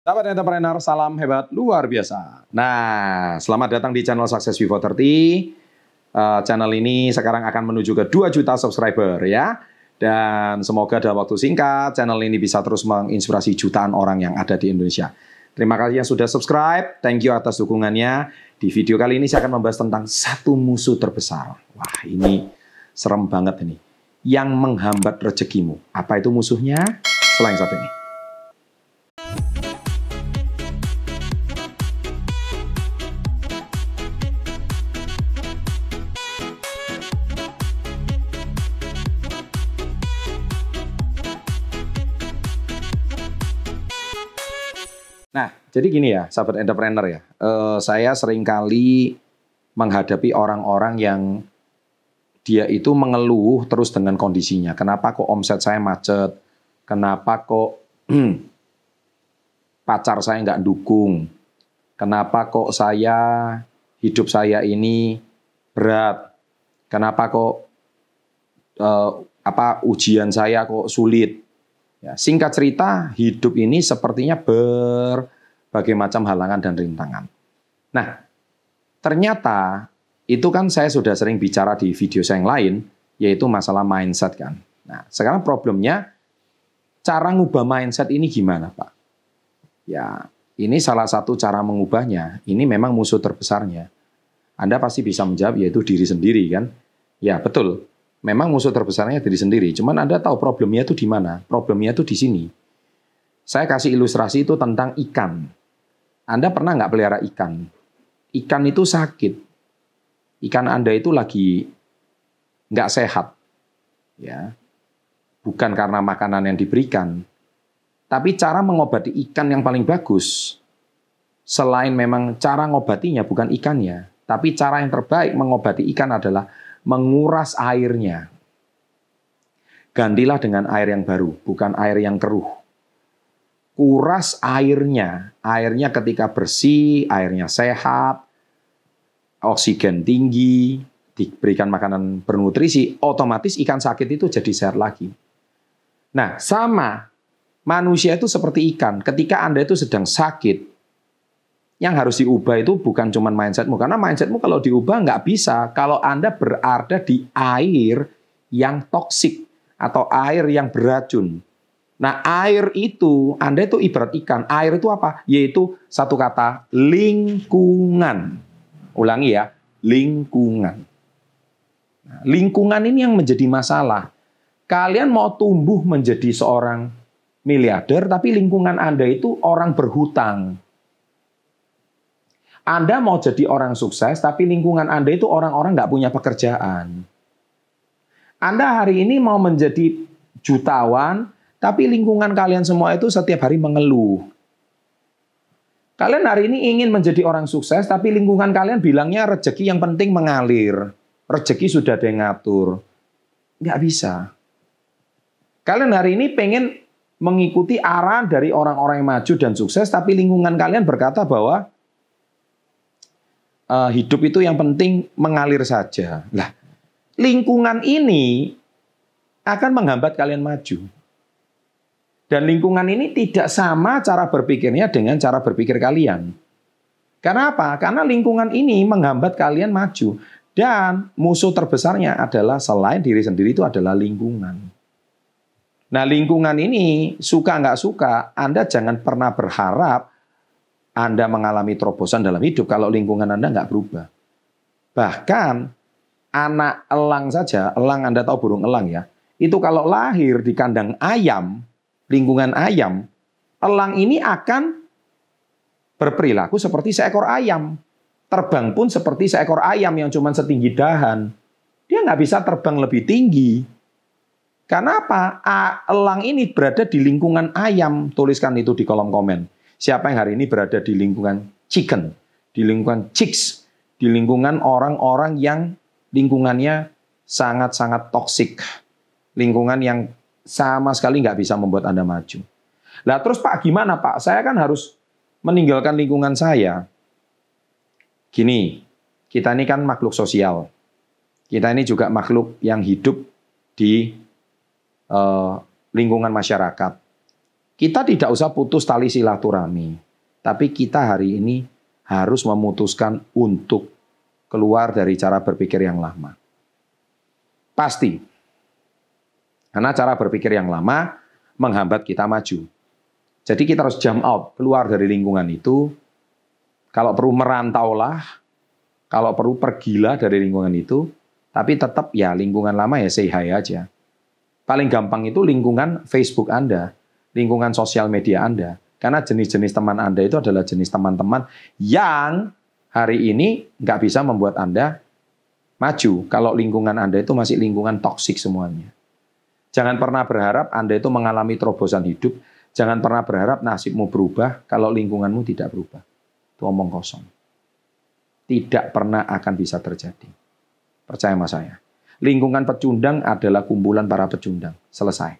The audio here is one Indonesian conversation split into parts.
Sahabat entrepreneur, salam hebat luar biasa. Nah, selamat datang di channel Success Vivo 30. Uh, channel ini sekarang akan menuju ke 2 juta subscriber ya. Dan semoga dalam waktu singkat channel ini bisa terus menginspirasi jutaan orang yang ada di Indonesia. Terima kasih yang sudah subscribe. Thank you atas dukungannya. Di video kali ini saya akan membahas tentang satu musuh terbesar. Wah, ini serem banget ini. Yang menghambat rezekimu. Apa itu musuhnya? Selain satu ini. Jadi gini ya, sahabat entrepreneur ya. Uh, saya sering kali menghadapi orang-orang yang dia itu mengeluh terus dengan kondisinya. Kenapa kok omset saya macet? Kenapa kok pacar saya nggak dukung? Kenapa kok saya hidup saya ini berat? Kenapa kok uh, apa ujian saya kok sulit? Ya, singkat cerita, hidup ini sepertinya berbagai macam halangan dan rintangan. Nah, ternyata itu kan saya sudah sering bicara di video saya yang lain, yaitu masalah mindset kan. Nah, sekarang problemnya cara ngubah mindset ini gimana, Pak? Ya, ini salah satu cara mengubahnya. Ini memang musuh terbesarnya. Anda pasti bisa menjawab yaitu diri sendiri kan? Ya, betul. Memang musuh terbesarnya diri sendiri. Cuman Anda tahu problemnya itu di mana? Problemnya itu di sini. Saya kasih ilustrasi itu tentang ikan. Anda pernah nggak pelihara ikan? Ikan itu sakit. Ikan Anda itu lagi nggak sehat. Ya, bukan karena makanan yang diberikan, tapi cara mengobati ikan yang paling bagus, selain memang cara ngobatinya bukan ikannya, tapi cara yang terbaik mengobati ikan adalah menguras airnya. Gantilah dengan air yang baru, bukan air yang keruh. Kuras airnya, airnya ketika bersih, airnya sehat, oksigen tinggi, diberikan makanan bernutrisi, otomatis ikan sakit itu jadi sehat lagi. Nah, sama manusia itu seperti ikan. Ketika Anda itu sedang sakit, yang harus diubah itu bukan cuma mindsetmu karena mindsetmu kalau diubah nggak bisa kalau anda berada di air yang toksik atau air yang beracun. Nah air itu anda itu ibarat ikan. Air itu apa? Yaitu satu kata lingkungan. Ulangi ya lingkungan. Nah, lingkungan ini yang menjadi masalah. Kalian mau tumbuh menjadi seorang miliarder, tapi lingkungan Anda itu orang berhutang anda mau jadi orang sukses, tapi lingkungan Anda itu orang-orang nggak punya pekerjaan. Anda hari ini mau menjadi jutawan, tapi lingkungan kalian semua itu setiap hari mengeluh. Kalian hari ini ingin menjadi orang sukses, tapi lingkungan kalian bilangnya rezeki yang penting mengalir. Rezeki sudah ada yang ngatur. Nggak bisa. Kalian hari ini pengen mengikuti arahan dari orang-orang yang maju dan sukses, tapi lingkungan kalian berkata bahwa uh, hidup itu yang penting mengalir saja. Lah, lingkungan ini akan menghambat kalian maju. Dan lingkungan ini tidak sama cara berpikirnya dengan cara berpikir kalian. Karena apa? Karena lingkungan ini menghambat kalian maju. Dan musuh terbesarnya adalah selain diri sendiri itu adalah lingkungan. Nah lingkungan ini suka nggak suka, Anda jangan pernah berharap anda mengalami terobosan dalam hidup kalau lingkungan Anda nggak berubah. Bahkan anak elang saja, elang Anda tahu burung elang ya, itu kalau lahir di kandang ayam, lingkungan ayam, elang ini akan berperilaku seperti seekor ayam. Terbang pun seperti seekor ayam yang cuma setinggi dahan. Dia nggak bisa terbang lebih tinggi. Karena apa? Elang ini berada di lingkungan ayam. Tuliskan itu di kolom komen. Siapa yang hari ini berada di lingkungan chicken, di lingkungan chicks, di lingkungan orang-orang yang lingkungannya sangat-sangat toksik. Lingkungan yang sama sekali nggak bisa membuat Anda maju. Lah terus Pak gimana Pak? Saya kan harus meninggalkan lingkungan saya. Gini, kita ini kan makhluk sosial. Kita ini juga makhluk yang hidup di uh, lingkungan masyarakat. kita tidak usah putus tali silaturahmi. Tapi kita hari ini harus memutuskan untuk keluar dari cara berpikir yang lama. Pasti. Karena cara berpikir yang lama menghambat kita maju. Jadi kita harus jump out, keluar dari lingkungan itu. Kalau perlu merantaulah, kalau perlu pergilah dari lingkungan itu, tapi tetap ya lingkungan lama ya say hi aja. Paling gampang itu lingkungan Facebook Anda lingkungan sosial media Anda. Karena jenis-jenis teman Anda itu adalah jenis teman-teman yang hari ini nggak bisa membuat Anda maju kalau lingkungan Anda itu masih lingkungan toksik semuanya. Jangan pernah berharap Anda itu mengalami terobosan hidup. Jangan pernah berharap nasibmu berubah kalau lingkunganmu tidak berubah. Itu omong kosong. Tidak pernah akan bisa terjadi. Percaya sama saya. Lingkungan pecundang adalah kumpulan para pecundang. Selesai.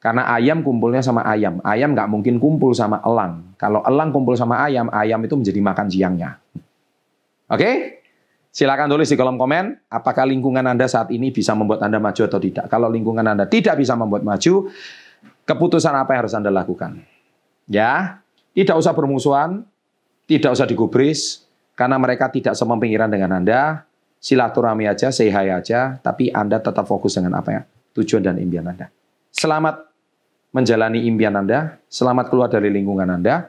Karena ayam kumpulnya sama ayam. Ayam nggak mungkin kumpul sama elang. Kalau elang kumpul sama ayam, ayam itu menjadi makan siangnya. Oke? Silakan tulis di kolom komen, apakah lingkungan Anda saat ini bisa membuat Anda maju atau tidak. Kalau lingkungan Anda tidak bisa membuat maju, keputusan apa yang harus Anda lakukan? Ya, tidak usah bermusuhan, tidak usah digubris, karena mereka tidak semempikiran dengan Anda. Silaturahmi aja, say aja, tapi Anda tetap fokus dengan apa ya? Tujuan dan impian Anda. Selamat menjalani impian Anda, selamat keluar dari lingkungan Anda,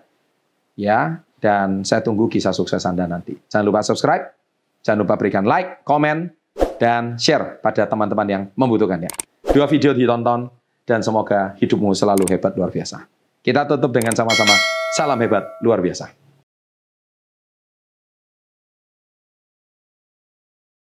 ya, dan saya tunggu kisah sukses Anda nanti. Jangan lupa subscribe, jangan lupa berikan like, komen, dan share pada teman-teman yang membutuhkannya. Dua video ditonton, dan semoga hidupmu selalu hebat luar biasa. Kita tutup dengan sama-sama salam hebat luar biasa.